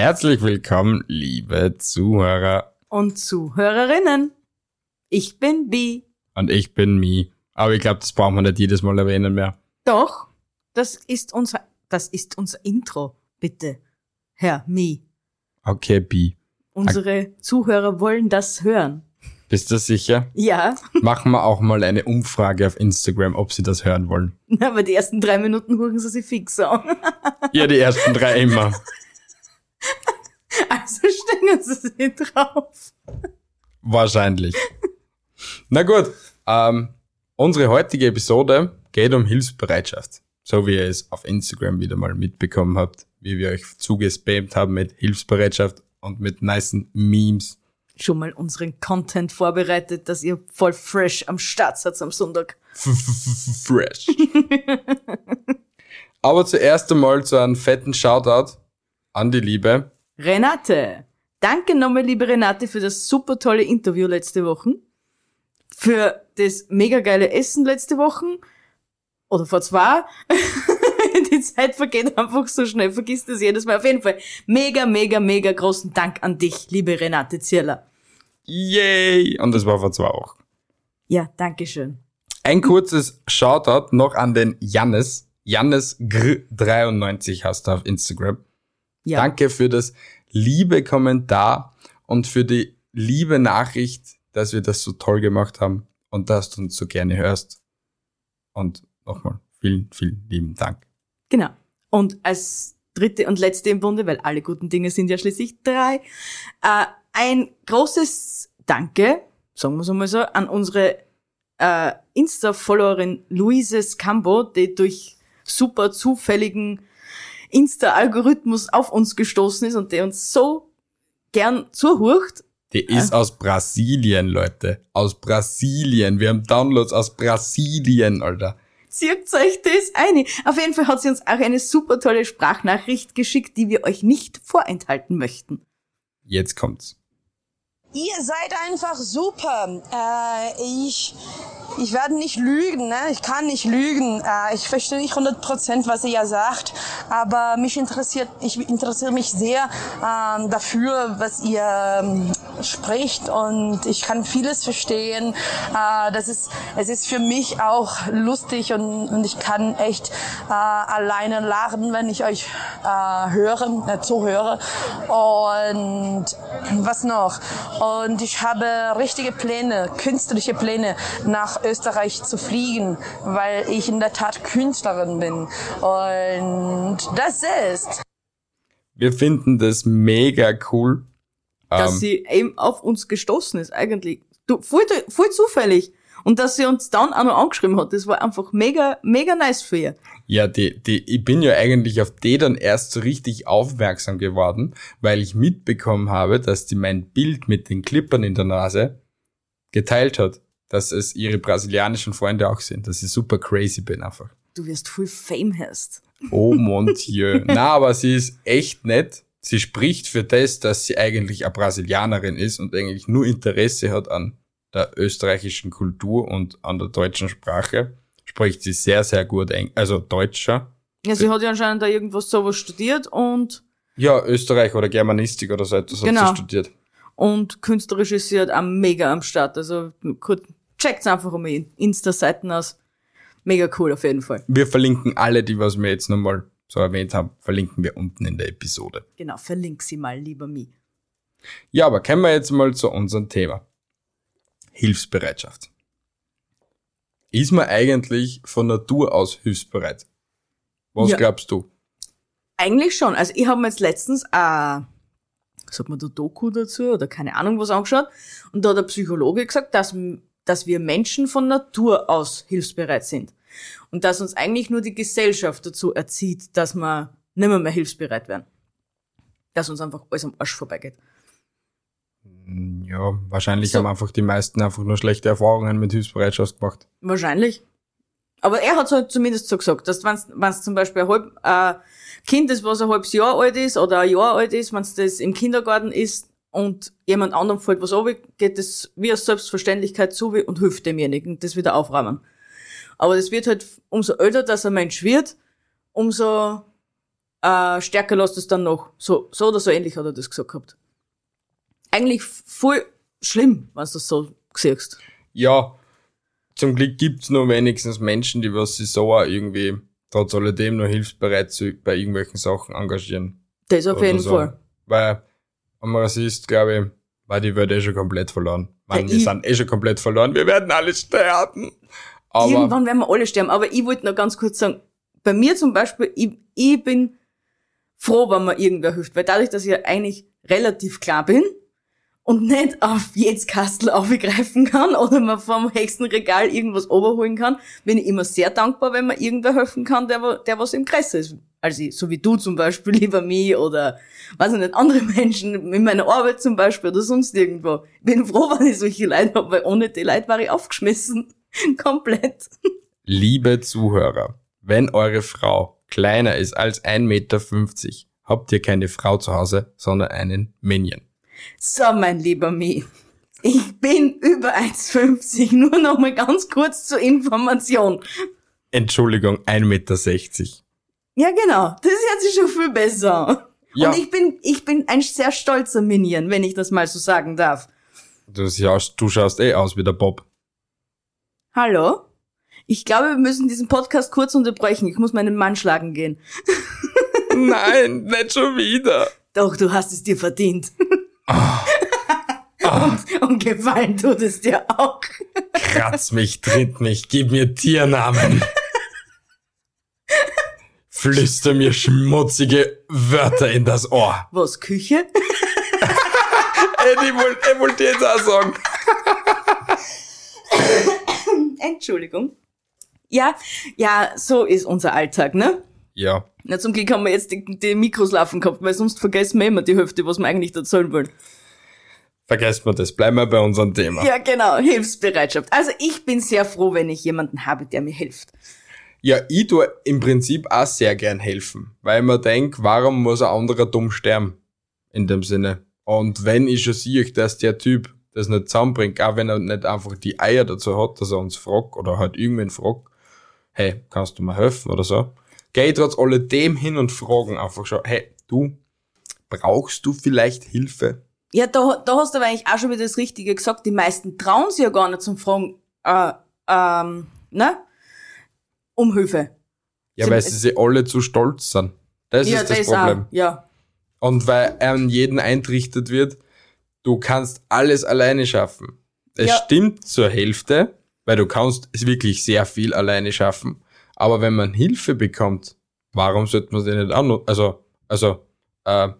Herzlich willkommen, liebe Zuhörer. Und Zuhörerinnen. Ich bin Bi. Und ich bin Mi. Aber ich glaube, das brauchen wir nicht jedes Mal erwähnen mehr. Doch, das ist unser, das ist unser Intro, bitte. Herr Mi. Okay, Bi. Unsere Zuhörer wollen das hören. Bist du sicher? Ja, Machen wir auch mal eine Umfrage auf Instagram, ob sie das hören wollen. aber die ersten drei Minuten huren sie sich fix an. Ja, die ersten drei immer. Stellen sie sich drauf. Wahrscheinlich. Na gut, ähm, unsere heutige Episode geht um Hilfsbereitschaft. So wie ihr es auf Instagram wieder mal mitbekommen habt, wie wir euch zugespammt haben mit Hilfsbereitschaft und mit nicen Memes. Schon mal unseren Content vorbereitet, dass ihr voll fresh am Start seid am Sonntag. Fresh. Aber zuerst einmal zu einem fetten Shoutout an die Liebe. Renate. Danke nochmal, liebe Renate, für das super tolle Interview letzte Woche. Für das mega geile Essen letzte Woche. Oder vor zwei. Die Zeit vergeht einfach so schnell, vergiss das jedes Mal. Auf jeden Fall mega, mega, mega großen Dank an dich, liebe Renate Zierler. Yay! Und das war vor zwei Wochen. Ja, danke schön. Ein kurzes Shoutout noch an den Jannis. Jannis Gr93 hast du auf Instagram. Ja. Danke für das liebe Kommentar und für die liebe Nachricht, dass wir das so toll gemacht haben und dass du uns so gerne hörst. Und nochmal vielen, vielen lieben Dank. Genau. Und als dritte und letzte im Bunde, weil alle guten Dinge sind ja schließlich drei, äh, ein großes Danke, sagen wir es einmal so, an unsere äh, Insta-Followerin Luise Scambo, die durch super zufälligen Insta-Algorithmus auf uns gestoßen ist und der uns so gern zuhurcht. Die ist aus Brasilien, Leute. Aus Brasilien. Wir haben Downloads aus Brasilien, Alter. Zieht euch das ein. Auf jeden Fall hat sie uns auch eine super tolle Sprachnachricht geschickt, die wir euch nicht vorenthalten möchten. Jetzt kommt's. Ihr seid einfach super. Äh, ich, ich werde nicht lügen, ne? ich kann nicht lügen. Äh, ich verstehe nicht 100 Prozent, was ihr ja sagt, aber mich interessiert, ich interessiere mich sehr ähm, dafür, was ihr ähm, spricht und ich kann vieles verstehen. Äh, das ist, es ist für mich auch lustig und, und ich kann echt äh, alleine lachen, wenn ich euch äh, höre, äh, zuhöre. Und was noch? Und ich habe richtige Pläne, künstlerische Pläne, nach Österreich zu fliegen, weil ich in der Tat Künstlerin bin. Und das ist. Wir finden das mega cool. Dass Ähm, sie eben auf uns gestoßen ist, eigentlich. Du, voll, voll zufällig. Und dass sie uns dann auch noch angeschrieben hat, das war einfach mega, mega nice für ihr. Ja, die, die, ich bin ja eigentlich auf die dann erst so richtig aufmerksam geworden, weil ich mitbekommen habe, dass die mein Bild mit den Klippern in der Nase geteilt hat, dass es ihre brasilianischen Freunde auch sind, dass ich super crazy bin einfach. Du wirst voll Fame hast. Oh mon Dieu. Na, aber sie ist echt nett. Sie spricht für das, dass sie eigentlich eine Brasilianerin ist und eigentlich nur Interesse hat an der österreichischen Kultur und an der deutschen Sprache. Spricht sie sehr, sehr gut Eng also Deutscher. Ja, sie hat ja anscheinend da irgendwas sowas studiert und, Ja, Österreich oder Germanistik oder so etwas hat Genau. sie studiert. und künstlerisch ist sie halt auch mega am Start. Also, gut, checkt's einfach einmal Insta-Seiten aus. Mega cool auf jeden Fall. Wir verlinken alle, die was wir jetzt nochmal so erwähnt haben, verlinken wir unten in der Episode. Genau, verlink sie mal, lieber Mi. Ja, aber kommen wir jetzt mal zu unserem Thema. Hilfsbereitschaft. Ist man eigentlich von Natur aus hilfsbereit? Was Ja. glaubst du? Eigentlich schon. Also ich habe mir jetzt letztens äh, sagt man da Doku dazu oder keine Ahnung was angeschaut und da hat der Psychologe gesagt, dass, dass wir Menschen von Natur aus hilfsbereit sind und dass uns eigentlich nur die Gesellschaft dazu erzieht, dass wir nimmer mehr hilfsbereit werden. Dass uns einfach alles am Arsch vorbeigeht. Ja, wahrscheinlich So. haben einfach die meisten einfach nur schlechte Erfahrungen mit Hilfsbereitschaft gemacht. Wahrscheinlich. Aber er hat halt zumindest so gesagt, dass wenn es zum Beispiel ein halb, äh, Kind ist, was ein halbes Jahr alt ist oder ein Jahr alt ist, wenn es das im Kindergarten ist und jemand anderem fällt was ab, geht das wie eine Selbstverständlichkeit zu und hilft demjenigen, das wieder aufräumen. Aber das wird halt, umso älter dass ein Mensch wird, umso äh, stärker lässt es dann noch. So, so oder so ähnlich hat er das gesagt gehabt. Eigentlich voll schlimm, wenn du das so siehst. Ja, zum Glück gibt's nur wenigstens Menschen, die was sich so auch irgendwie trotz alledem noch hilfsbereit zu, bei irgendwelchen Sachen engagieren. Das auf jeden so. Fall. Weil, wenn man Rassist, glaube ich, war die Welt eh schon komplett verloren. Man, Ja, wir sind eh schon komplett verloren. Wir werden alle sterben. Aber Irgendwann werden wir alle sterben. Aber ich wollte noch ganz kurz sagen, bei mir zum Beispiel, ich, ich bin froh, wenn mir irgendwer hilft, weil dadurch, dass ich ja eigentlich relativ klar bin und nicht auf jedes Kastel aufgreifen kann oder mir vom höchsten Regal irgendwas überholen kann, bin ich immer sehr dankbar, wenn mir irgendwer helfen kann, der, der was im Kreis ist. Also so wie du zum Beispiel, lieber mich oder, weiß ich nicht, andere Menschen in meiner Arbeit zum Beispiel oder sonst irgendwo. Ich bin froh, wenn ich solche Leute habe, weil ohne die Leute war ich aufgeschmissen. Komplett. Liebe Zuhörer, wenn eure Frau kleiner ist als 1,50 Meter, habt ihr keine Frau zu Hause, sondern einen Minion. So, mein lieber Mi. Ich bin über 1,50. Nur noch mal ganz kurz zur Information. Entschuldigung, 1,60 Meter. Ja, genau. Das hört sich schon viel besser. Ja. Und ich bin, ich bin ein sehr stolzer Minion, wenn ich das mal so sagen darf. Du schaust, du schaust eh aus wie der Bob. Hallo? Ich glaube, wir müssen diesen Podcast kurz unterbrechen. Ich muss meinen Mann schlagen gehen. Nein, nicht schon wieder. Doch, du hast es dir verdient. und, und gefallen tut es dir auch. Kratz mich, tritt mich, gib mir Tiernamen. Flüster mir schmutzige Wörter in das Ohr. Was, Küche? Ey, wollte ich wollt jetzt auch sagen. Entschuldigung. Ja, ja, so ist unser Alltag, ne? Ja, Na, zum Glück haben wir jetzt die, die Mikros laufen gehabt, weil sonst vergessen wir immer die Hälfte, was wir eigentlich erzählen wollen. vergessen wir das. Bleiben wir bei unserem Thema. Ja, genau, Hilfsbereitschaft. Also ich bin sehr froh, wenn ich jemanden habe, der mir hilft. Ja, ich tue im Prinzip auch sehr gern helfen, weil man denkt, warum muss ein anderer dumm sterben? In dem Sinne. Und wenn ich schon sehe, dass der Typ das nicht zusammenbringt, auch wenn er nicht einfach die Eier dazu hat, dass er uns fragt oder halt irgendwen fragt, hey, kannst du mir helfen oder so, geh ich trotz alledem hin und fragen einfach schon, hey, du, brauchst du vielleicht Hilfe? Ja, da, da hast du aber eigentlich auch schon wieder das Richtige gesagt. Die meisten trauen sich ja gar nicht zum Fragen, äh, ähm, ne? Um Hilfe. Ja, Sie- weil sie sich alle zu stolz sind. Das ja, ist das auch. Problem. Ja. Und weil an jeden eintrichtert wird, du kannst alles alleine schaffen. Es Ja. stimmt zur Hälfte, weil du kannst es wirklich sehr viel alleine schaffen. Aber wenn man Hilfe bekommt, warum sollte man sie nicht annutzen? Also, also, äh,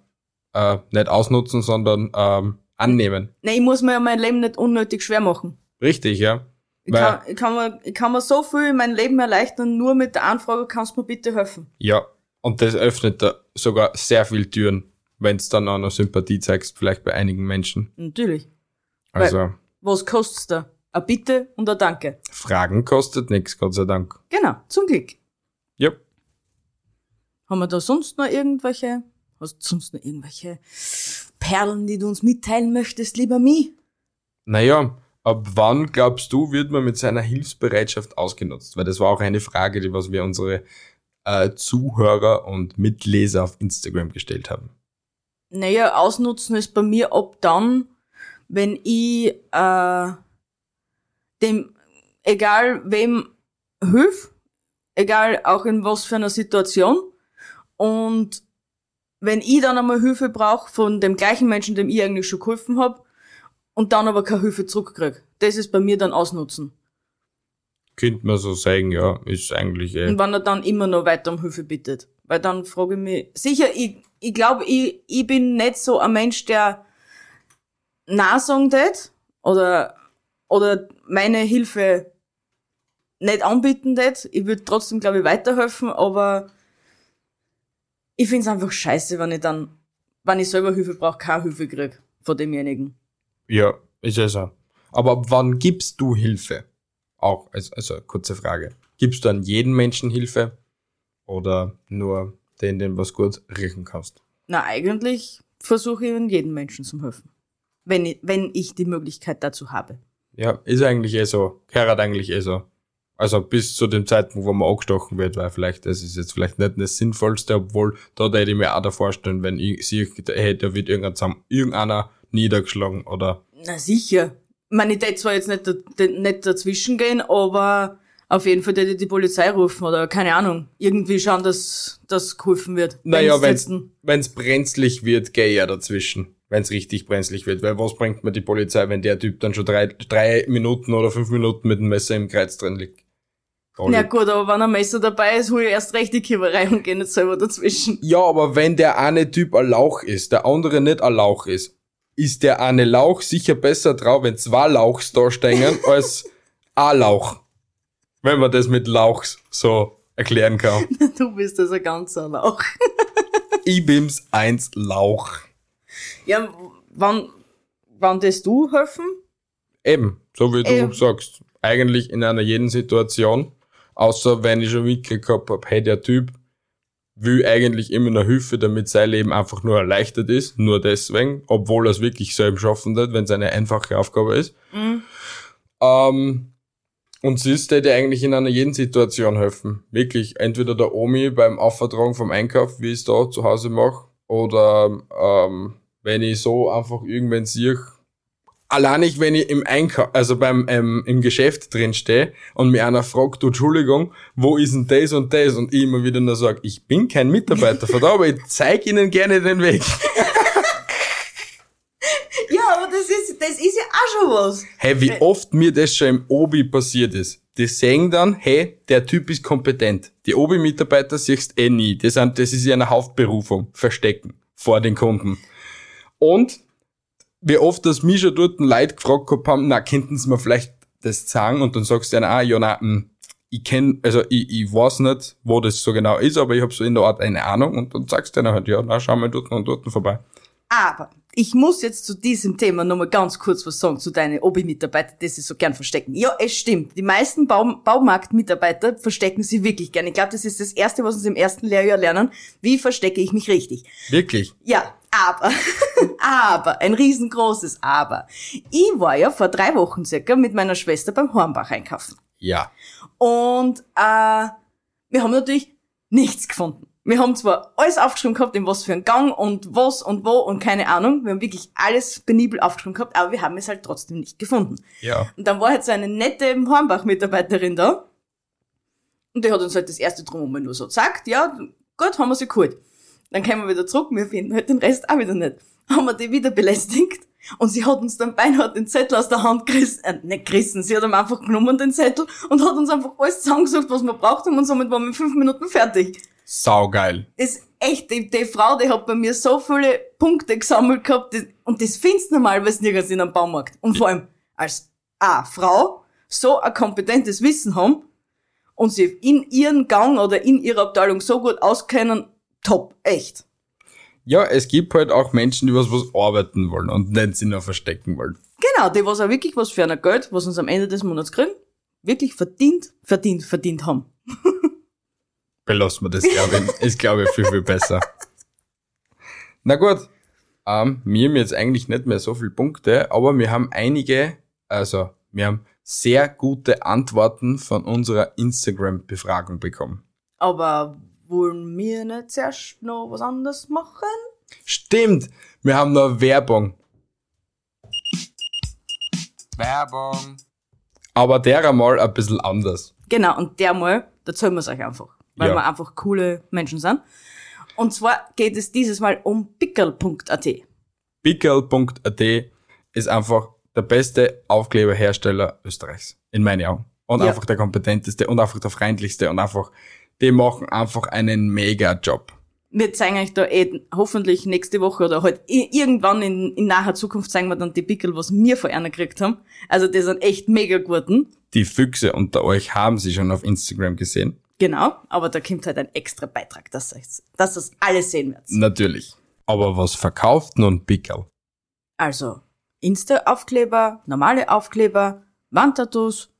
äh, nicht ausnutzen, sondern ähm, annehmen. Ne, ich muss mir ja mein Leben nicht unnötig schwer machen. Richtig, ja. Ich Weil- kann, ich, kann mir, ich kann mir so viel in mein Leben erleichtern, nur mit der Anfrage, kannst du mir bitte helfen? Ja. Und das öffnet da sogar sehr viel Türen, wenn es dann auch noch Sympathie zeigst, vielleicht bei einigen Menschen. Natürlich. Also, Was kostet's da? Ein Bitte und ein Danke. Fragen kostet nichts, Gott sei Dank. Genau, zum Glück. Ja. Haben wir da sonst noch irgendwelche, hast du sonst noch irgendwelche Perlen, die du uns mitteilen möchtest, lieber Mi? Naja, ab wann glaubst du, wird man mit seiner Hilfsbereitschaft ausgenutzt? Weil das war auch eine Frage, die was wir unsere äh, Zuhörer und Mitleser auf Instagram gestellt haben. Naja, ausnutzen ist bei mir ab dann, wenn ich äh, dem, egal wem, hilf, egal auch in was für einer Situation. Und wenn ich dann einmal Hilfe brauche von dem gleichen Menschen, dem ich eigentlich schon geholfen hab, und dann aber keine Hilfe zurückkrieg, das ist bei mir dann ausnutzen. Könnte man so sagen, ja, ist eigentlich eh. Und wenn er dann immer noch weiter um Hilfe bittet. Weil dann frage ich mich, sicher, ich, ich glaube, ich, ich bin nicht so ein Mensch, der na sagen tät oder, oder meine Hilfe nicht anbieten tät. Ich würde trotzdem, glaube ich, weiterhelfen, aber ich find's einfach scheiße, wenn ich dann, wenn ich selber Hilfe brauche, keine Hilfe krieg von demjenigen. Ja, ist es so. Aber ab wann gibst du Hilfe? Auch, als, also kurze Frage. Gibst du an jeden Menschen Hilfe? Oder nur den, den was gut riechen kannst? Na, eigentlich versuche ich jedem Menschen zu helfen. Wenn ich, wenn ich die Möglichkeit dazu habe. Ja, ist eigentlich eh so. Gehört eigentlich eh so. Also bis zu dem Zeitpunkt, wo man angestochen wird, weil vielleicht, das ist jetzt vielleicht nicht das Sinnvollste, obwohl da hätte ich mir auch da vorstellen, wenn ich sehe, hey, da wird irgendeiner niedergeschlagen oder. Na sicher. Ich meine, ich tät zwar jetzt nicht, nicht dazwischen gehen, aber auf jeden Fall die, die Polizei rufen oder keine Ahnung. Irgendwie schauen, dass das geholfen wird. Naja, wenn es brenzlig wird, gehe ich ja dazwischen. Wenn es richtig brenzlig wird. Weil was bringt mir die Polizei, wenn der Typ dann schon drei, drei Minuten oder fünf Minuten mit dem Messer im Kreuz drin liegt? Na ja, gut, aber wenn ein Messer dabei ist, hol ich erst recht die Kieberei und gehe nicht selber dazwischen. Ja, aber wenn der eine Typ ein Lauch ist, der andere nicht ein Lauch ist, ist der eine Lauch sicher besser drauf, wenn zwei Lauchs da stehen, als ein Lauch. Wenn man das mit Lauchs so erklären kann. Du bist also ein ganzer Lauch. ich bin's eins Lauch. Ja, wann, wann das du helfen? Eben, so wie du ähm. sagst. Eigentlich in einer jeden Situation. Außer wenn ich schon mitgekriegt habe, hey, der Typ will eigentlich immer noch Hilfe, damit sein Leben einfach nur erleichtert ist. Nur deswegen, obwohl er es wirklich selbst schaffen wird, wenn es eine einfache Aufgabe ist. Mhm. Ähm, und sie ist dir eigentlich in einer jeden Situation helfen. Wirklich, entweder der Omi beim Aufvertragen vom Einkauf, wie ich es da zu Hause mache, oder ähm, wenn ich so einfach irgendwann sehe, allein nicht, wenn ich im Einkauf, also beim ähm, im Geschäft drin stehe und mir einer fragt, du Entschuldigung, wo ist denn das und das? Und ich immer wieder nur sage, ich bin kein Mitarbeiter von da, aber ich zeig ihnen gerne den Weg. ja, aber das ist, das ist ja auch schon was. Hey, wie oft mir das schon im Obi passiert ist. Die sehen dann, hey, der Typ ist kompetent. Die Obi-Mitarbeiter siehst eh nie. Das, sind, das ist ja eine Hauptberufung. Verstecken. Vor den Kunden. Und wie oft das mich schon dort ein Leute gefragt haben, na, könnten sie mir vielleicht das sagen? Und dann sagst du dann, ah, ja, na, hm, ich kenn, also ich, ich weiß nicht, wo das so genau ist, aber ich habe so in der Art eine Ahnung und dann sagst du dann halt, ja, na, schau mal dort und dort vorbei. Aber ich muss jetzt zu diesem Thema nochmal ganz kurz was sagen zu deinen Obi-Mitarbeitern, die sie so gern verstecken. Ja, es stimmt. Die meisten Baum Baumarkt-Mitarbeiter verstecken sie wirklich gern. Ich glaube, das ist das Erste, was sie im ersten Lehrjahr lernen. Wie verstecke ich mich richtig? Wirklich? Ja, aber, aber, ein riesengroßes Aber. Ich war ja vor drei Wochen circa mit meiner Schwester beim Hornbach einkaufen. Ja. Und äh, wir haben natürlich nichts gefunden. Wir haben zwar alles aufgeschrieben gehabt, in was für einen Gang und was und wo und keine Ahnung. Wir haben wirklich alles penibel aufgeschrieben gehabt, aber wir haben es halt trotzdem nicht gefunden. Ja. Und dann war halt so eine nette Hornbach-Mitarbeiterin da. Und die hat uns halt das erste drum nur so gesagt, ja, gut, haben wir sie geholt. Dann kommen wir wieder zurück, wir finden halt den Rest auch wieder nicht. Haben wir die wieder belästigt und sie hat uns dann beinahe den Zettel aus der Hand gerissen, äh, nicht gerissen, sie hat ihm einfach genommen, den Zettel, und hat uns einfach alles zusammengesucht, was wir braucht haben und somit waren wir in fünf Minuten fertig. Saugeil. Ist echt, die, die Frau, die hat bei mir so viele Punkte gesammelt gehabt, das, und das findest du normalerweise nirgends in einem Baumarkt. Und vor allem als A, Frau, so ein kompetentes Wissen haben und sie in ihren Gang oder in ihrer Abteilung so gut auskennen, top, echt. Ja, es gibt halt auch Menschen, die was, was arbeiten wollen und nicht sie nur verstecken wollen. Genau, die was auch wirklich was für ein Geld, was uns am Ende des Monats kriegen, wirklich verdient, verdient, verdient haben. Belassen wir das, glaube ich. ist, glaube ich, viel, viel besser. Na gut, ähm, wir haben jetzt eigentlich nicht mehr so viele Punkte, aber wir haben einige, also wir haben sehr gute Antworten von unserer Instagram-Befragung bekommen. Aber wollen wir nicht zuerst noch was anderes machen? Stimmt, wir haben noch Werbung. Werbung. Aber der einmal ein bisschen anders. Genau, und der mal, da zahlen wir es euch einfach. Weil ja. wir einfach coole Menschen sind. Und zwar geht es dieses Mal um pickel.at. Pickel.at ist einfach der beste Aufkleberhersteller Österreichs. In meinen Augen. Und ja. einfach der kompetenteste und einfach der freundlichste und einfach die machen einfach einen mega Job. Wir zeigen euch da eh hoffentlich nächste Woche oder halt irgendwann in, in naher Zukunft zeigen wir dann die Pickel, was wir von einer gekriegt haben. Also die sind echt mega guten. Die Füchse unter euch haben sie schon auf Instagram gesehen. Genau, aber da kommt halt ein extra Beitrag, dass, dass das alles sehen wird. Natürlich. Aber was verkauft nun Pickel? Also Insta-Aufkleber, normale Aufkleber, Wandtattoos,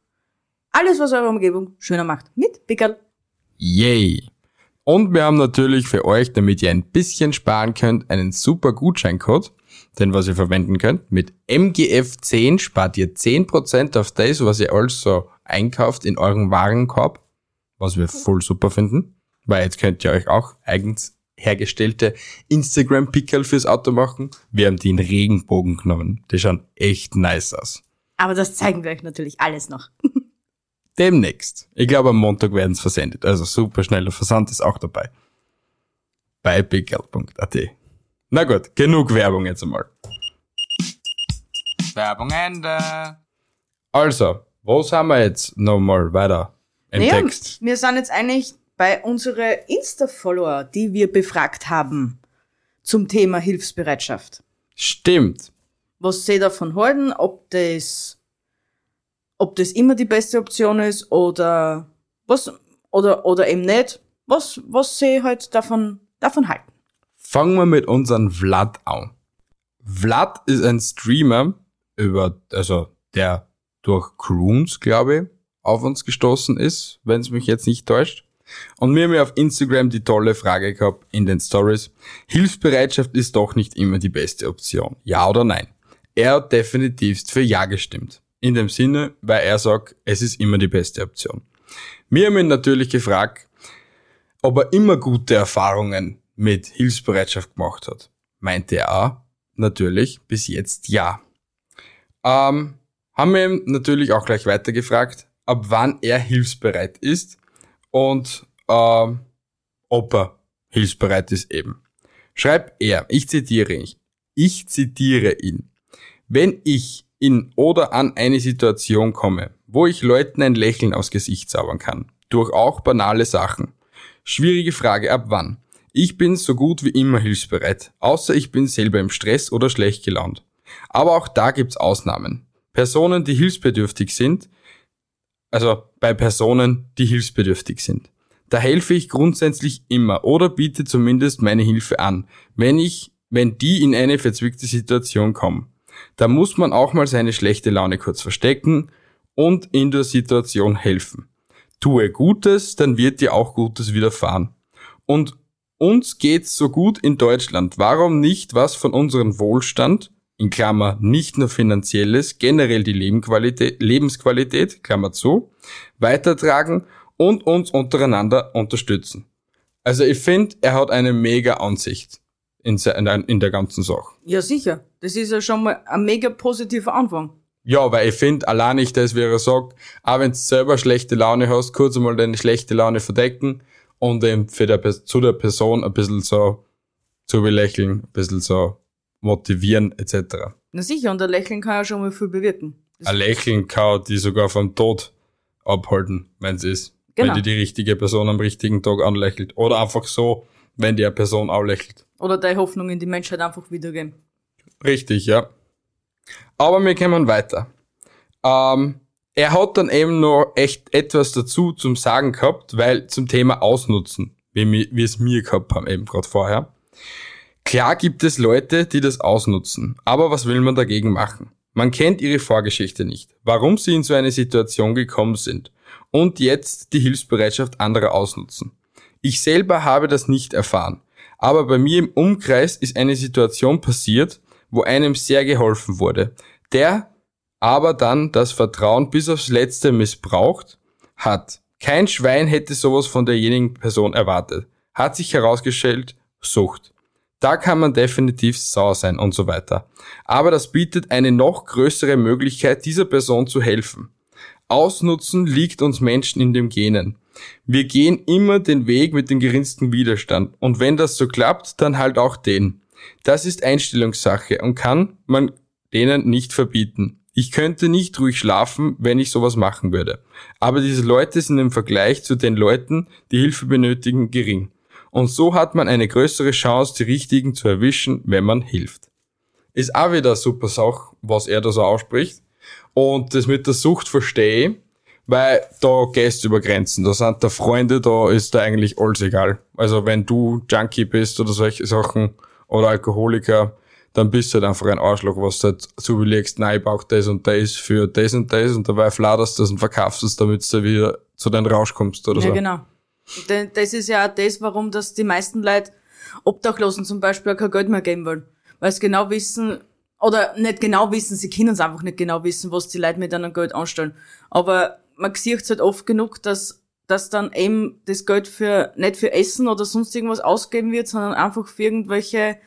alles, was eure Umgebung schöner macht. Mit Pickel. Yay! Und wir haben natürlich für euch, damit ihr ein bisschen sparen könnt, einen super Gutscheincode, den was ihr verwenden könnt. Mit MGF10 spart ihr 10% auf das, was ihr also einkauft in euren Warenkorb, was wir voll super finden, weil jetzt könnt ihr euch auch eigens hergestellte Instagram-Pickel fürs Auto machen. Wir haben die in Regenbogen genommen. Die schauen echt nice aus. Aber das zeigen wir euch natürlich alles noch. Demnächst. Ich glaube, am Montag werden es versendet. Also super schneller Versand ist auch dabei. Bei pickel.at. Na gut, genug Werbung jetzt einmal. Werbung Ende. Also, wo sind wir jetzt nochmal weiter im Naja, Text? wir sind jetzt eigentlich bei unseren Insta-Follower, die wir befragt haben zum Thema Hilfsbereitschaft. Stimmt. Was sie davon halten, ob das, ob das immer die beste Option ist oder was, oder, oder eben nicht, was, was sie halt davon, davon halten. Fangen wir mit unserem Vlad an. Vlad ist ein Streamer über, also der durch Croons, glaube ich, auf uns gestoßen ist, wenn es mich jetzt nicht täuscht. Und mir haben ja auf Instagram die tolle Frage gehabt in den Stories. Hilfsbereitschaft ist doch nicht immer die beste Option. Ja oder nein? Er hat definitiv für Ja gestimmt. In dem Sinne, weil er sagt, es ist immer die beste Option. Wir haben ihn natürlich gefragt, ob er immer gute Erfahrungen mit Hilfsbereitschaft gemacht hat. Meinte er auch, natürlich bis jetzt ja. Ähm, haben wir ihm natürlich auch gleich weiter gefragt, ab wann er hilfsbereit ist und ähm, ob er hilfsbereit ist eben. Schreibt er, ich zitiere ihn, ich zitiere ihn. Wenn ich in oder an eine Situation komme, wo ich Leuten ein Lächeln aufs Gesicht zaubern kann, durch auch banale Sachen. Schwierige Frage, ab wann? Ich bin so gut wie immer hilfsbereit, außer ich bin selber im Stress oder schlecht gelaunt. Aber auch da gibt's Ausnahmen. Personen, die hilfsbedürftig sind, also bei Personen, die hilfsbedürftig sind. Da helfe ich grundsätzlich immer oder biete zumindest meine Hilfe an, wenn ich, wenn die in eine verzwickte Situation kommen. Da muss man auch mal seine schlechte Laune kurz verstecken und in der Situation helfen. Tue Gutes, dann wird dir auch Gutes widerfahren. Und uns geht's so gut in Deutschland. Warum nicht was von unserem Wohlstand, in Klammer nicht nur finanzielles, generell die Lebensqualität, Lebensqualität, Klammer zu, weitertragen und uns untereinander unterstützen. Also ich finde, er hat eine mega Ansicht in, in der- ganzen Sache. Ja, sicher. Das ist ja schon mal ein mega positiver Anfang. Ja, weil ich finde, allein nicht das, wie er sagt, auch wenn du selber schlechte Laune hast, kurz einmal deine schlechte Laune verdecken und eben für der, zu der Person ein bisschen so zu belächeln, ein bisschen so motivieren etc. Na sicher, und ein Lächeln kann ja schon mal viel bewirken. Das, Ein Lächeln kann die sogar vom Tod abhalten, wenn es ist. Genau. Wenn die die richtige Person am richtigen Tag anlächelt. Oder einfach so, wenn die eine Person auch lächelt. oder deine Hoffnung in die Menschheit einfach wiedergeben. Richtig, ja. Aber wir kommen weiter. Ähm, er hat dann eben noch echt etwas dazu zum Sagen gehabt, weil zum Thema Ausnutzen, wie, wie es mir gehabt haben, eben gerade vorher. Klar gibt es Leute, die das ausnutzen, aber was will man dagegen machen? Man kennt ihre Vorgeschichte nicht, warum sie in so eine Situation gekommen sind und jetzt die Hilfsbereitschaft anderer ausnutzen. Ich selber habe das nicht erfahren, aber bei mir im Umkreis ist eine Situation passiert, wo einem sehr geholfen wurde, der aber dann das Vertrauen bis aufs Letzte missbraucht hat. Kein Schwein hätte sowas von derjenigen Person erwartet. Hat sich herausgestellt, Sucht. Da kann man definitiv sauer sein und so weiter. Aber das bietet eine noch größere Möglichkeit, dieser Person zu helfen. Ausnutzen liegt uns Menschen in dem Genen. Wir gehen immer den Weg mit dem geringsten Widerstand. Und wenn das so klappt, dann halt auch den. Das ist Einstellungssache und kann man denen nicht verbieten. Ich könnte nicht ruhig schlafen, wenn ich sowas machen würde. Aber diese Leute sind im Vergleich zu den Leuten, die Hilfe benötigen, gering. Und so hat man eine größere Chance, die Richtigen zu erwischen, wenn man hilft. Ist auch wieder eine super Sache, was er da so ausspricht. Und das mit der Sucht verstehe ich, weil da gehst du über Grenzen. Da sind da Freunde, da ist da eigentlich alles egal. Also wenn du Junkie bist oder solche Sachen oder Alkoholiker, dann bist du halt einfach ein Arschloch, was du halt so überlegst, nein, ich brauch das und das für das und das und dabei fladerst du das und verkaufst es, damit du wieder zu deinem Rausch kommst oder Ja, so. genau. Denn das ist ja auch das, warum das die meisten Leute Obdachlosen zum Beispiel auch kein Geld mehr geben wollen. Weil sie genau wissen, oder nicht genau wissen, sie können es einfach nicht genau wissen, was die Leute mit einem Geld anstellen. Aber man sieht halt oft genug, dass, dass dann eben das Geld für, nicht für Essen oder sonst irgendwas ausgeben wird, sondern einfach für irgendwelche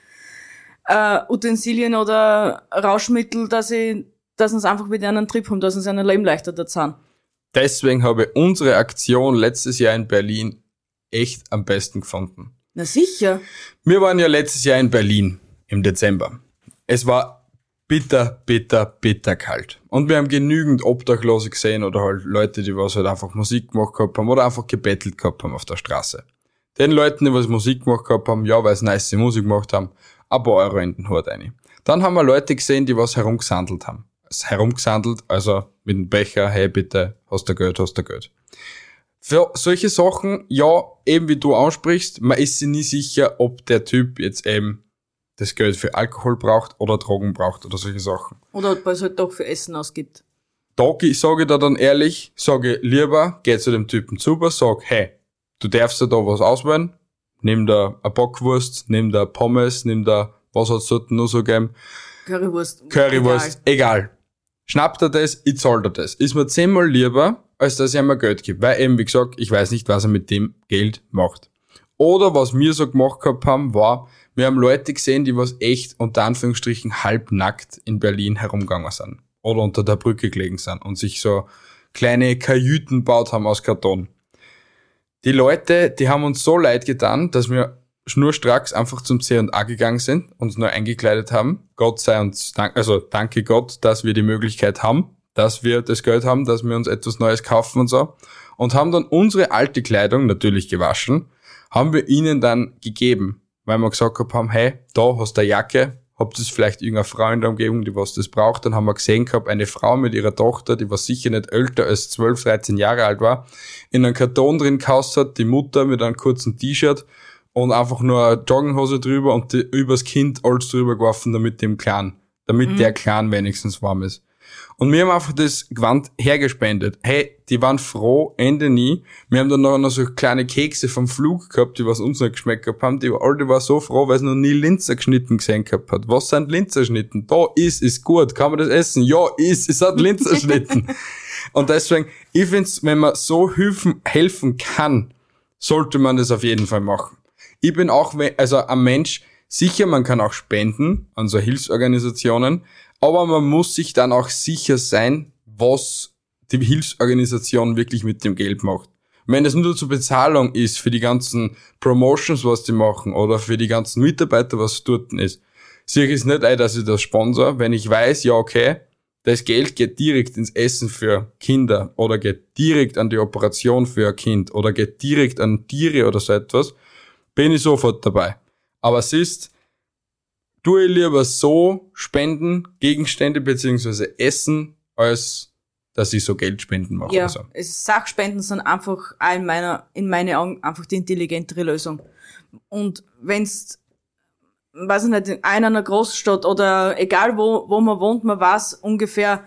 äh, Utensilien oder Rauschmittel, dass sie, dass uns einfach wieder einen Trip haben, dass uns ein Leben leichter da sind. Deswegen habe ich unsere Aktion letztes Jahr in Berlin echt am besten gefunden. Na sicher. Wir waren ja letztes Jahr in Berlin im Dezember. Es war bitter, bitter, bitter kalt. Und wir haben genügend Obdachlose gesehen oder halt Leute, die was halt einfach Musik gemacht gehabt haben oder einfach gebettelt gehabt haben auf der Straße. Den Leuten, die was Musik gemacht gehabt haben, ja, weil sie nice Musik gemacht haben, ein paar Euro in den Hut rein. Dann haben wir Leute gesehen, die was herumgesandelt haben. Herumgesandelt, also mit dem Becher, hey bitte, hast du Geld, hast du Geld. Für solche Sachen, ja, eben wie du ansprichst, man ist sich nie sicher, ob der Typ jetzt eben das Geld für Alkohol braucht oder Drogen braucht oder solche Sachen. Oder ob es halt doch für Essen ausgibt. Da sage ich da dann ehrlich, sage lieber, geh zu dem Typen zu, sag, hey, du darfst dir da was auswählen, nimm da eine Bockwurst, nimm da Pommes, nimm da, was hat's dort noch so gegeben? Currywurst. Currywurst, egal. egal. Schnappt er das, ich zahl dir das. Ist mir zehnmal lieber, als dass er mir Geld gibt. Weil eben, wie gesagt, ich weiß nicht, was er mit dem Geld macht. Oder was wir so gemacht gehabt haben, war, wir haben Leute gesehen, die was echt unter Anführungsstrichen halbnackt in Berlin herumgegangen sind. Oder unter der Brücke gelegen sind und sich so kleine Kajüten baut haben aus Karton. Die Leute, die haben uns so leid getan, dass wir schnurstracks einfach zum C&A gegangen sind, uns nur eingekleidet haben. Gott sei uns dank, also danke Gott, dass wir die Möglichkeit haben, dass wir das Geld haben, dass wir uns etwas Neues kaufen und so. Und haben dann unsere alte Kleidung, natürlich gewaschen, haben wir ihnen dann gegeben, weil wir gesagt haben, hey, da hast du eine Jacke, habt ihr vielleicht irgendeine Frau in der Umgebung, die was das braucht. Dann haben wir gesehen gehabt, eine Frau mit ihrer Tochter, die was sicher nicht älter als 12, 13 Jahre alt war, in einem Karton drin kaust hat, die Mutter mit einem kurzen T-Shirt und einfach nur eine Jogginghose drüber und die, übers Kind alles drüber geworfen, damit dem Clan, damit mhm. der Clan wenigstens warm ist. Und wir haben einfach das Gewand hergespendet. Hey, die waren froh, Ende nie. Wir haben dann noch, noch so kleine Kekse vom Flug gehabt, die was uns nicht geschmeckt haben. Die alte war so froh, weil sie noch nie Linzer geschnitten gesehen gehabt hat. Was sind Linzer geschnitten? Da ist, ist gut. Kann man das essen? Ja, ist. Es hat Linzer geschnitten. Und deswegen, ich find's, wenn man so helfen, helfen kann, sollte man das auf jeden Fall machen. Ich bin auch, also ein Mensch, sicher, man kann auch spenden an so Hilfsorganisationen, aber man muss sich dann auch sicher sein, was die Hilfsorganisation wirklich mit dem Geld macht. Wenn es nur zur Bezahlung ist für die ganzen Promotions, was die machen, oder für die ganzen Mitarbeiter, was dort ist, ich es nicht dass ich das sponsor, wenn ich weiß, ja, okay, das Geld geht direkt ins Essen für Kinder oder geht direkt an die Operation für ein Kind oder geht direkt an Tiere oder so etwas, bin ich sofort dabei. Aber es ist, tue ich lieber so spenden, Gegenstände beziehungsweise Essen, als dass ich so Geld spenden mache. Ja, also. es Sachspenden sind einfach in meiner, in meinen Augen einfach die intelligentere Lösung. Und wenn's, weiß ich nicht, in einer Großstadt oder egal wo, wo man wohnt, man weiß ungefähr,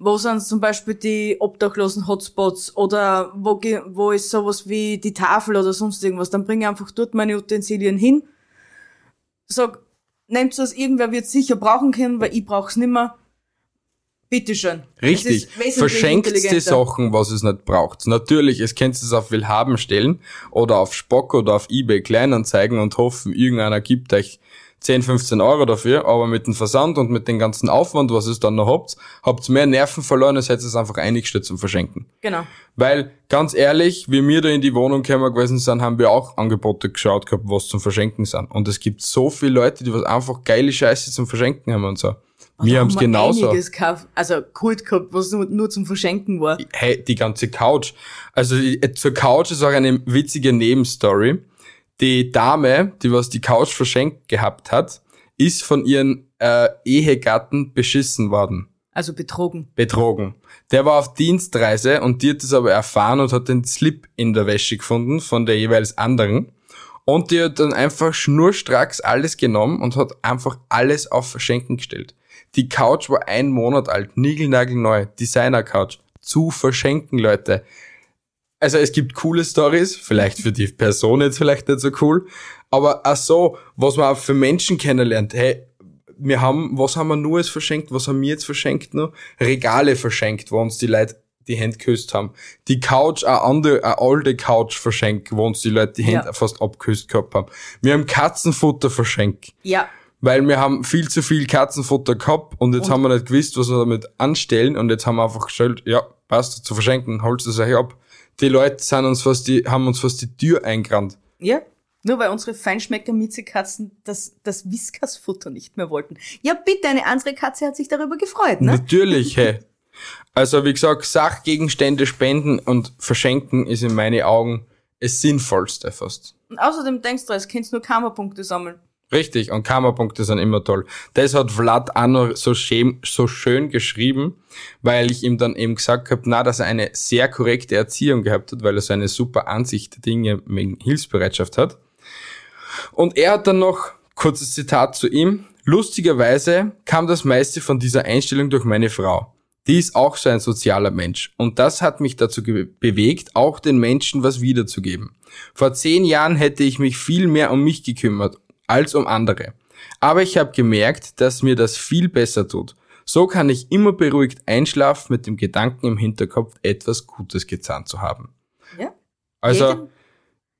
wo sind zum Beispiel die obdachlosen Hotspots oder wo, wo ist sowas wie die Tafel oder sonst irgendwas, dann bringe ich einfach dort meine Utensilien hin, sag, nehmt es, irgendwer wird sicher brauchen können, weil ich brauch's nimmer. Bitteschön. Richtig. Verschenkt die Sachen, was es nicht braucht. Natürlich, es könnt es auf Willhaben stellen oder auf Spock oder auf Ebay Kleinanzeigen und hoffen, irgendeiner gibt euch 10, 15 Euro dafür, aber mit dem Versand und mit dem ganzen Aufwand, was es dann noch habt, habt mehr Nerven verloren, als hättet es einfach eingestellt zum Verschenken. Genau. Weil, ganz ehrlich, wie wir da in die Wohnung gekommen gewesen sind, haben wir auch Angebote geschaut gehabt, was zum Verschenken sind. Und es gibt so viele Leute, die was einfach geile Scheiße zum Verschenken haben und so. Und wir haben es genauso. Einiges gehabt, also Kult gehabt, was nur, nur zum Verschenken war. Hey, die ganze Couch. Also zur Couch ist auch eine witzige Nebenstory die Dame, die was die Couch verschenkt gehabt hat, ist von ihren äh, Ehegatten beschissen worden. Also betrogen. Betrogen. Der war auf Dienstreise und die hat es aber erfahren und hat den Slip in der Wäsche gefunden von der jeweils anderen. Und die hat dann einfach schnurstracks alles genommen und hat einfach alles auf Verschenken gestellt. Die Couch war ein Monat alt, niegelnagelneu, Designer-Couch. Zu verschenken, Leute also es gibt coole Stories, vielleicht für die Person jetzt vielleicht nicht so cool, aber auch so, was man auch für Menschen kennenlernt. Hey, wir haben, was haben wir nur jetzt verschenkt? Was haben wir jetzt verschenkt noch? Regale verschenkt, wo uns die Leute die Hände geküsst haben. Die Couch, eine andere, eine alte Couch verschenkt, wo uns die Leute die Hände Ja. fast abgeküsst gehabt haben. Wir haben Katzenfutter verschenkt. Ja, Weil wir haben viel zu viel Katzenfutter gehabt und jetzt Und- haben wir nicht gewusst, was wir damit anstellen und jetzt haben wir einfach gestellt, ja, passt, zu verschenken, holt es euch ab. Die Leute sind uns fast die, haben uns fast die Tür eingerannt. ja. Nur weil unsere Feinschmecker Miezekatzen das, das Whiskas-Futter nicht mehr wollten. Ja, bitte, eine andere Katze hat sich darüber gefreut, ne? Natürlich, hey. Also wie gesagt, Sachgegenstände spenden und verschenken ist in meinen Augen das Sinnvollste fast. Und außerdem denkst du, es kannst nur Karma-Punkte sammeln. Richtig, und Kammerpunkte sind immer toll. Das hat Vlad noch so, schön, so schön geschrieben, weil ich ihm dann eben gesagt habe, na, dass er eine sehr korrekte Erziehung gehabt hat, weil er so eine super Ansicht der Dinge wegen Hilfsbereitschaft hat. Und er hat dann noch, kurzes Zitat zu ihm, lustigerweise kam das meiste von dieser Einstellung durch meine Frau. Die ist auch so ein sozialer Mensch. Und das hat mich dazu bewegt, auch den Menschen was wiederzugeben. Vor zehn Jahren hätte ich mich viel mehr um mich gekümmert als um andere. Aber ich habe gemerkt, dass mir das viel besser tut. So kann ich immer beruhigt einschlafen mit dem Gedanken im Hinterkopf, etwas Gutes getan zu haben. Ja? Also jeden,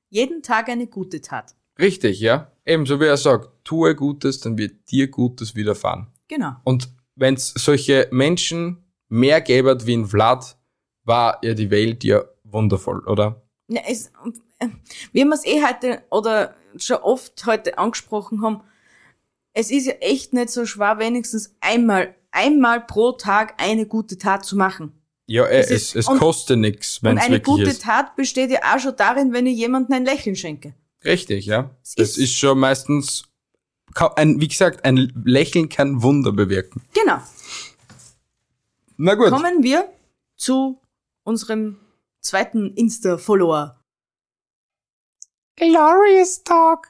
jeden Tag eine gute Tat. richtig, ja. Ebenso wie er sagt, tue Gutes, dann wird dir Gutes widerfahren. Genau. Und wenn es solche Menschen mehr gäbe wie in Vlad, war ja die Welt ja wundervoll, oder? Ja, es, äh, wie wir es eh heute oder schon oft heute angesprochen haben, es ist ja echt nicht so schwer, wenigstens einmal, einmal pro Tag eine gute Tat zu machen. Ja, äh, Es ist- es und- kostet nichts, wenn Und es eine wirklich gute ist. Tat besteht ja auch schon darin, wenn ich jemandem ein Lächeln schenke. Richtig, ja. Es Das ist- ist schon meistens, ein, wie gesagt, ein Lächeln kann Wunder bewirken. Genau. Na gut. Kommen wir zu unserem zweiten Insta-Follower. Glorious Talk.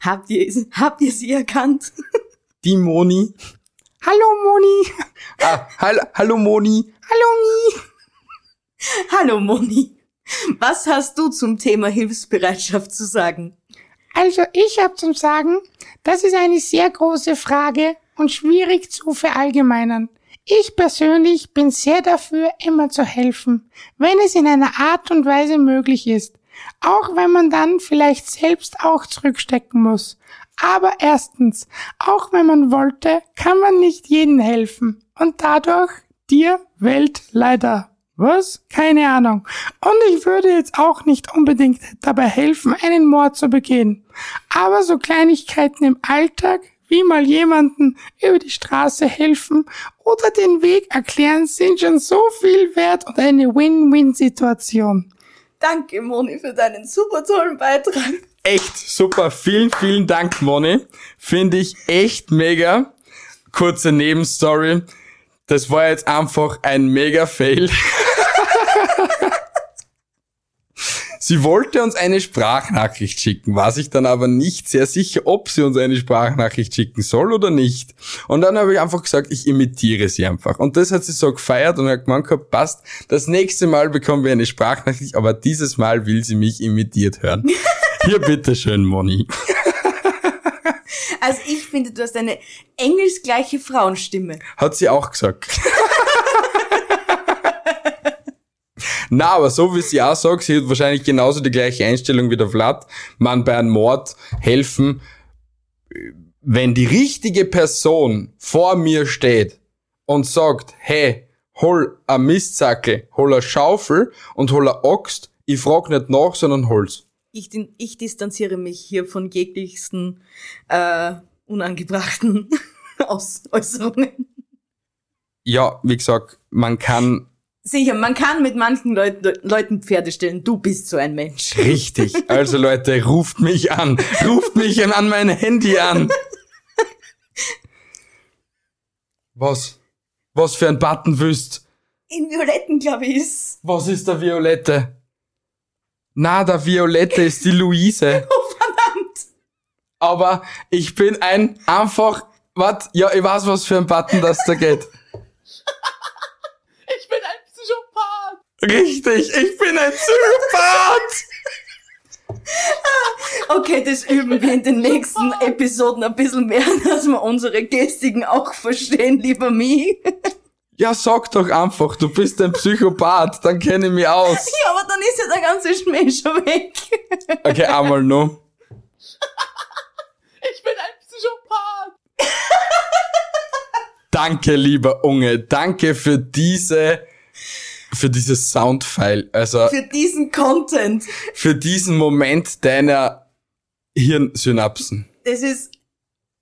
Habt ihr, habt ihr sie erkannt? Die Moni. Hallo Moni. Ah, hall hallo Moni. Hallo Mi. Hallo Moni. Was hast du zum Thema Hilfsbereitschaft zu sagen? Also ich habe zum Sagen, das ist eine sehr große Frage und schwierig zu verallgemeinern. Ich persönlich bin sehr dafür, immer zu helfen, wenn es in einer Art und Weise möglich ist. Auch wenn man dann vielleicht selbst auch zurückstecken muss. Aber erstens, auch wenn man wollte, kann man nicht jedem helfen. Und dadurch dir Welt leider. Was? Keine Ahnung. Und ich würde jetzt auch nicht unbedingt dabei helfen, einen Mord zu begehen. Aber so Kleinigkeiten im Alltag, wie mal jemanden über die Straße helfen oder den Weg erklären, sind schon so viel wert und eine Win-Win-Situation. Danke Moni für deinen super tollen Beitrag. Echt super. Vielen, vielen Dank, Moni. Finde ich echt mega. Kurze Nebenstory. Das war jetzt einfach ein mega Fail. Sie wollte uns eine Sprachnachricht schicken, war sich dann aber nicht sehr sicher, ob sie uns eine Sprachnachricht schicken soll oder nicht. Und dann habe ich einfach gesagt, ich imitiere sie einfach. Und das hat sie so gefeiert und hat gemeint gehabt, passt, das nächste Mal bekommen wir eine Sprachnachricht, aber dieses Mal will sie mich imitiert hören. Hier bitteschön, Moni. Also ich finde, du hast eine engelsgleiche Frauenstimme. Hat sie auch gesagt. Na, aber so wie sie auch sagt, sie hat wahrscheinlich genauso die gleiche Einstellung wie der Vlad. Man bei einem Mord helfen, wenn die richtige Person vor mir steht und sagt, hey, hol a Mistsackel, hol a Schaufel und hol a Axt, ich frag nicht nach, sondern hol's. Ich, ich distanziere mich hier von jeglichsten äh, unangebrachten Aus Äußerungen. Ja, wie gesagt, man kann Sicher, man kann mit manchen Leuten, Leuten Pferde stellen. Du bist so ein Mensch. Richtig. Also Leute, ruft mich an. Ruft mich an mein Handy an. Was? Was für ein Button wüsst? In Violetten, glaube ich, ist. Was ist der Violette? Na, der Violette ist die Luise. Oh, verdammt! Aber ich bin ein einfach, wat? Ja, ich weiß, was für ein Button das da geht. Ich bin ein Psychopath! Richtig, ich bin ein Psychopath. Okay, das üben wir in den nächsten Episoden ein bisschen mehr, dass wir unsere Gestiken auch verstehen, lieber Mi. Ja, sag doch einfach, du bist ein Psychopath, dann kenne ich mich aus. Ja, aber dann ist ja der ganze Schmäh schon weg. Okay, einmal noch. Ich bin ein Psychopath. Danke, lieber Unge, danke für diese, für dieses Soundfile, also Für diesen Content. für diesen Moment deiner Hirnsynapsen. Das ist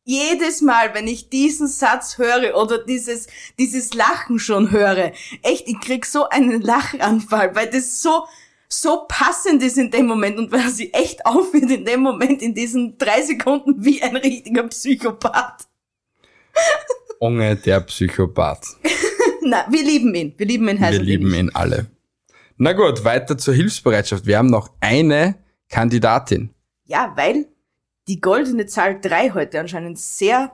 jedes Mal, wenn ich diesen Satz höre oder dieses, dieses Lachen schon höre, echt, ich krieg so einen Lachanfall, weil das so, so passend ist in dem Moment und weil sie echt aufhört in dem Moment, in diesen drei Sekunden wie ein richtiger Psychopath. Unge, der Psychopath. Na, wir lieben ihn. Wir lieben ihn heiß Wir lieben ihn alle. Na gut, weiter zur Hilfsbereitschaft. Wir haben noch eine Kandidatin. Ja, weil die goldene Zahl drei heute anscheinend sehr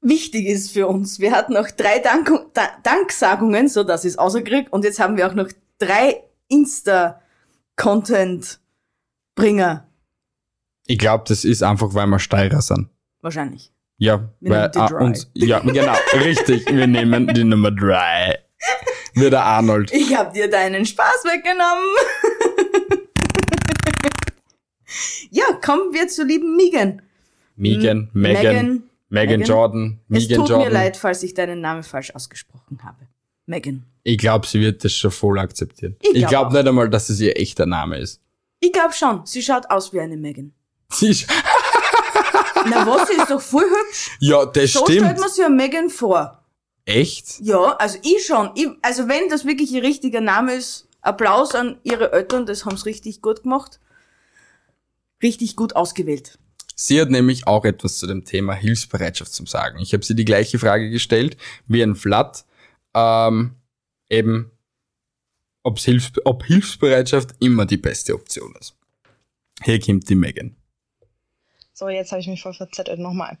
wichtig ist für uns. Wir hatten auch drei Dank da Danksagungen, so dass ich es außerkrieg. Und jetzt haben wir auch noch drei Insta-Content-Bringer. Ich glaube, das ist einfach, weil wir Steirer sind. Wahrscheinlich. Ja, Wir weil ah, uns, ja, genau, richtig. Wir nehmen die Nummer drei. Wie der Arnold. Ich hab dir deinen Spaß weggenommen. ja, kommen wir zur lieben Megan. Megan, Megan, Megan, Megan Megan. Jordan, Es tut Jordan. mir leid, falls ich deinen Namen falsch ausgesprochen habe. Megan. Ich glaube, sie wird das schon voll akzeptieren. Ich glaub glaube auch. nicht einmal, dass es ihr echter Name ist. Ich glaube schon, sie schaut aus wie eine Megan. Sie ist, Na was, sie ist doch voll hübsch. ja, das So stellt stimmt. man sich ja Megan vor. Echt? Ja, also ich schon. Ich, also wenn das wirklich ihr richtiger Name ist, Applaus an ihre Eltern, das haben's richtig gut gemacht. Richtig gut ausgewählt. Sie hat nämlich auch etwas zu dem Thema Hilfsbereitschaft zum Sagen. Ich habe sie die gleiche Frage gestellt wie ein Vlad. Ähm, eben, ob's Hilfs ob Hilfsbereitschaft immer die beste Option ist. Hier kommt die Megan. So, jetzt habe ich mich voll verzettelt nochmal.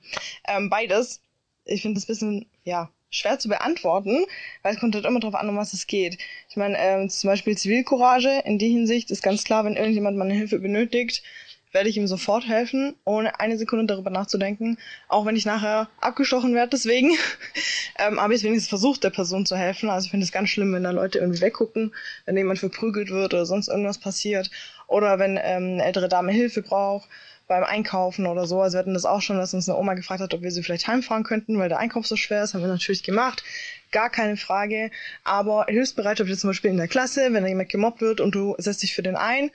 Ähm, beides. Ich finde das bisschen, ja, schwer zu beantworten, weil es kommt halt immer darauf an, um was es geht. Ich meine, ähm, zum Beispiel Zivilcourage, in die Hinsicht ist ganz klar, wenn irgendjemand meine Hilfe benötigt, werde ich ihm sofort helfen, ohne eine Sekunde darüber nachzudenken. Auch wenn ich nachher abgestochen werde deswegen, ähm, habe ich wenigstens versucht, der Person zu helfen. Also ich finde es ganz schlimm, wenn da Leute irgendwie weggucken, wenn jemand verprügelt wird oder sonst irgendwas passiert. Oder wenn ähm, eine ältere Dame Hilfe braucht beim Einkaufen oder so. Also wir hatten das auch schon, dass uns eine Oma gefragt hat, ob wir sie vielleicht heimfahren könnten, weil der Einkauf so schwer ist. Haben wir natürlich gemacht. Gar keine Frage. Aber Hilfsbereitschaft jetzt zum Beispiel in der Klasse, wenn da jemand gemobbt wird und du setzt dich für den ein,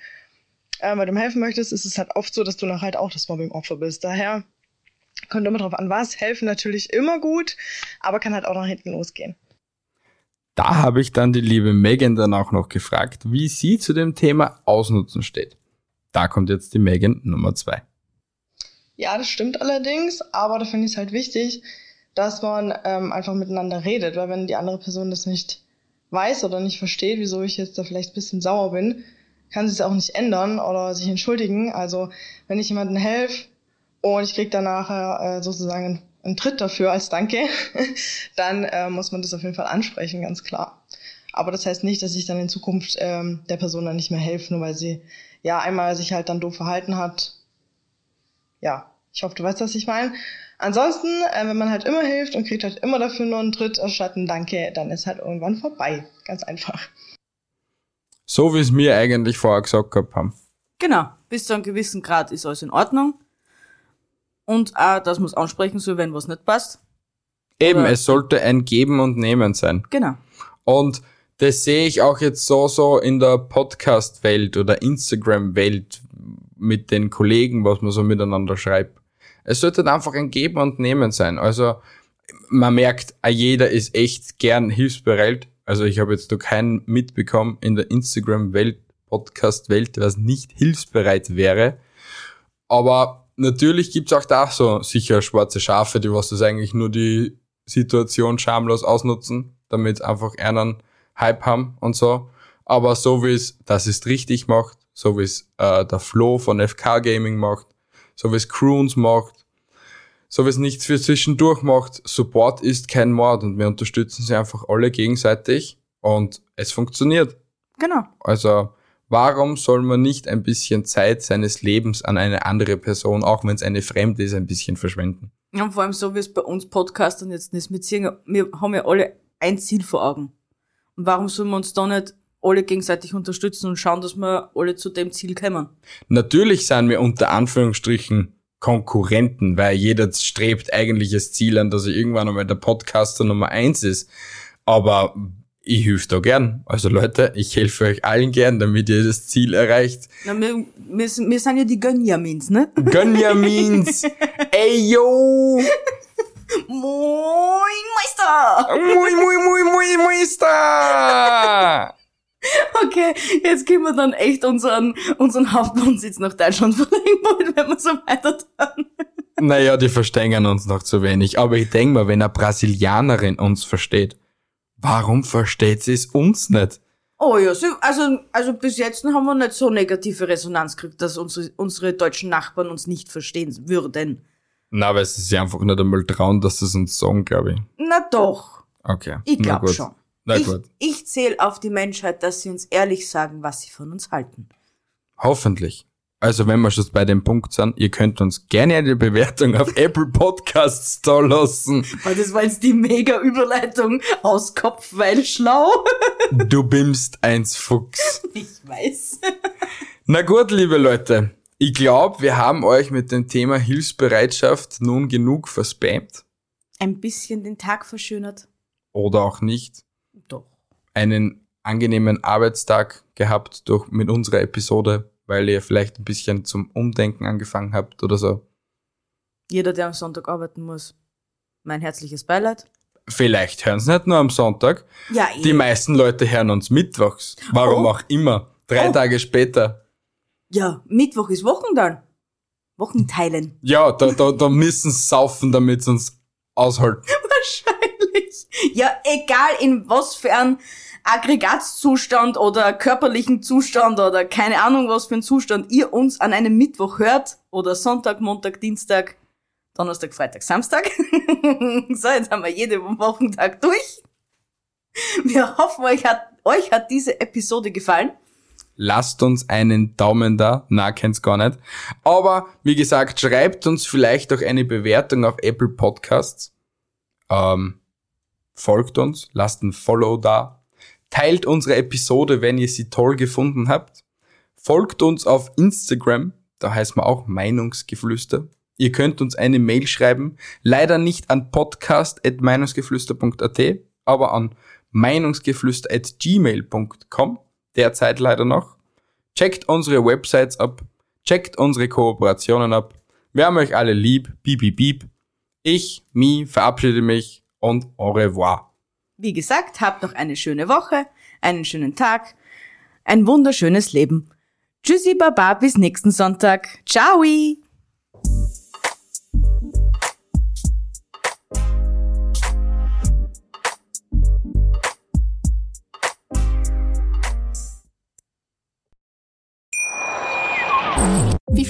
äh, weil du ihm helfen möchtest, ist es halt oft so, dass du nachher halt auch das Mobbing-Opfer bist. Daher kommt immer drauf an, was. Helfen natürlich immer gut, aber kann halt auch nach hinten losgehen. Da habe ich dann die liebe Megan dann auch noch gefragt, wie sie zu dem Thema Ausnutzen steht. Da kommt jetzt die Megan Nummer zwei. Ja, das stimmt allerdings, aber da finde ich es halt wichtig, dass man ähm, einfach miteinander redet, weil wenn die andere Person das nicht weiß oder nicht versteht, wieso ich jetzt da vielleicht ein bisschen sauer bin, kann sie es auch nicht ändern oder sich entschuldigen. Also wenn ich jemandem helfe und ich krieg dann nachher äh, sozusagen einen, einen Tritt dafür als Danke, dann äh, muss man das auf jeden Fall ansprechen, ganz klar. Aber das heißt nicht, dass ich dann in Zukunft ähm, der Person dann nicht mehr helfe, nur weil sie ja einmal sich halt dann doof verhalten hat. Ja, ich hoffe, du weißt, was ich meine. Ansonsten, äh, wenn man halt immer hilft und kriegt halt immer dafür nur einen Tritt anstatt einen Danke, dann ist halt irgendwann vorbei. Ganz einfach. So wie es mir eigentlich vorher gesagt gehabt haben. Genau, bis zu einem gewissen Grad ist alles in Ordnung. Und auch, dass man es ansprechen soll, wenn was nicht passt. Eben, Oder- es sollte ein Geben und Nehmen sein. Genau. Und das sehe ich auch jetzt so, so in der Podcast-Welt oder Instagram-Welt mit den Kollegen, was man so miteinander schreibt. Es sollte einfach ein Geben und Nehmen sein. Also man merkt, ah, jeder ist echt gern hilfsbereit. Also ich habe jetzt noch keinen mitbekommen in der Instagram-Welt, Podcast-Welt, was nicht hilfsbereit wäre. Aber natürlich gibt's auch da so sicher schwarze Schafe, die was das eigentlich nur die Situation schamlos ausnutzen, damit einfach einen Hype haben und so. Aber so wie es das ist richtig macht, so wie es äh, der Flo von FK Gaming macht, so wie es Croons macht, so wie es nichts für zwischendurch macht, Support ist kein Mord und wir unterstützen sie einfach alle gegenseitig und es funktioniert. Genau. Also warum soll man nicht ein bisschen Zeit seines Lebens an eine andere Person, auch wenn es eine Fremde ist, ein bisschen verschwenden? Und vor allem so, wie es bei uns Podcastern jetzt ist wir haben ja alle ein Ziel vor Augen. Und warum sollen wir uns da nicht alle gegenseitig unterstützen und schauen, dass wir alle zu dem Ziel kommen? Natürlich sind wir unter Anführungsstrichen Konkurrenten, weil jeder strebt eigentlich das Ziel an, dass er irgendwann einmal der Podcaster Nummer eins ist. Aber ich helfe da gern. Also Leute, ich helfe euch allen gern, damit ihr das Ziel erreicht. Na, wir, wir, sind- wir sind ja die Gönjamins, ne? Gönjamins! Ey yo! Moin, Meister! Mui, mui, mui, mui, Meister! Okay, jetzt können wir dann echt unseren, unseren Hauptwohnsitz nach Deutschland verlegen wollen, wenn wir so weiter tun. Naja, die verstehen uns noch zu wenig. Aber ich denk mal, wenn eine Brasilianerin uns versteht, warum versteht sie es uns nicht? Oh ja, so, also, also bis jetzt haben wir nicht so negative Resonanz gekriegt, dass unsere, unsere deutschen Nachbarn uns nicht verstehen würden. Na, weil sie sich einfach nicht einmal trauen, dass sie es uns sagen, glaube ich. Na doch, Okay. ich glaube schon. Na ich gut. ich zähle auf die Menschheit, dass sie uns ehrlich sagen, was sie von uns halten. Hoffentlich. Also wenn wir schon bei dem Punkt sind, ihr könnt uns gerne eine Bewertung auf Apple Podcasts da lassen. Weil das war jetzt die mega Überleitung aus Kopf, weil schlau. Du bimst eins Fuchs. Ich weiß. Na gut, liebe Leute. Ich glaube, wir haben euch mit dem Thema Hilfsbereitschaft nun genug verspammt. Ein bisschen den Tag verschönert. Oder auch nicht. Doch. Einen angenehmen Arbeitstag gehabt durch, mit unserer Episode, weil ihr vielleicht ein bisschen zum Umdenken angefangen habt oder so. Jeder, der am Sonntag arbeiten muss. Mein herzliches Beileid. Vielleicht hören sie nicht nur am Sonntag. Ja, Die meisten Leute hören uns mittwochs. Warum Oh. auch immer. Drei Oh. Tage später. Ja, Mittwoch ist Wochentag. Wochenteilen. Ja, da, da, da müssen sie saufen, damit sie uns aushalten. Wahrscheinlich. Ja, egal in was für ein Aggregatzustand oder körperlichen Zustand oder keine Ahnung was für ein Zustand ihr uns an einem Mittwoch hört oder Sonntag, Montag, Dienstag, Donnerstag, Freitag, Samstag. so, jetzt haben wir jeden Wochentag durch. Wir hoffen, euch hat, euch hat diese Episode gefallen. Lasst uns einen Daumen da. Na, kennt's gar nicht. Aber, wie gesagt, schreibt uns vielleicht auch eine Bewertung auf Apple Podcasts. Ähm, folgt uns, lasst ein Follow da. Teilt unsere Episode, wenn ihr sie toll gefunden habt. Folgt uns auf Instagram, da heißt man auch Meinungsgeflüster. Ihr könnt uns eine Mail schreiben, leider nicht an podcast.meinungsgeflüster.at, aber an meinungsgeflüster.gmail.com, derzeit leider noch. Checkt unsere Websites ab, checkt unsere Kooperationen ab. Wir haben euch alle lieb, piep, piep, piep. Ich, Mi, verabschiede mich und au revoir. Wie gesagt, habt noch eine schöne Woche, einen schönen Tag, ein wunderschönes Leben. Tschüssi, Baba, bis nächsten Sonntag. Ciao! Wie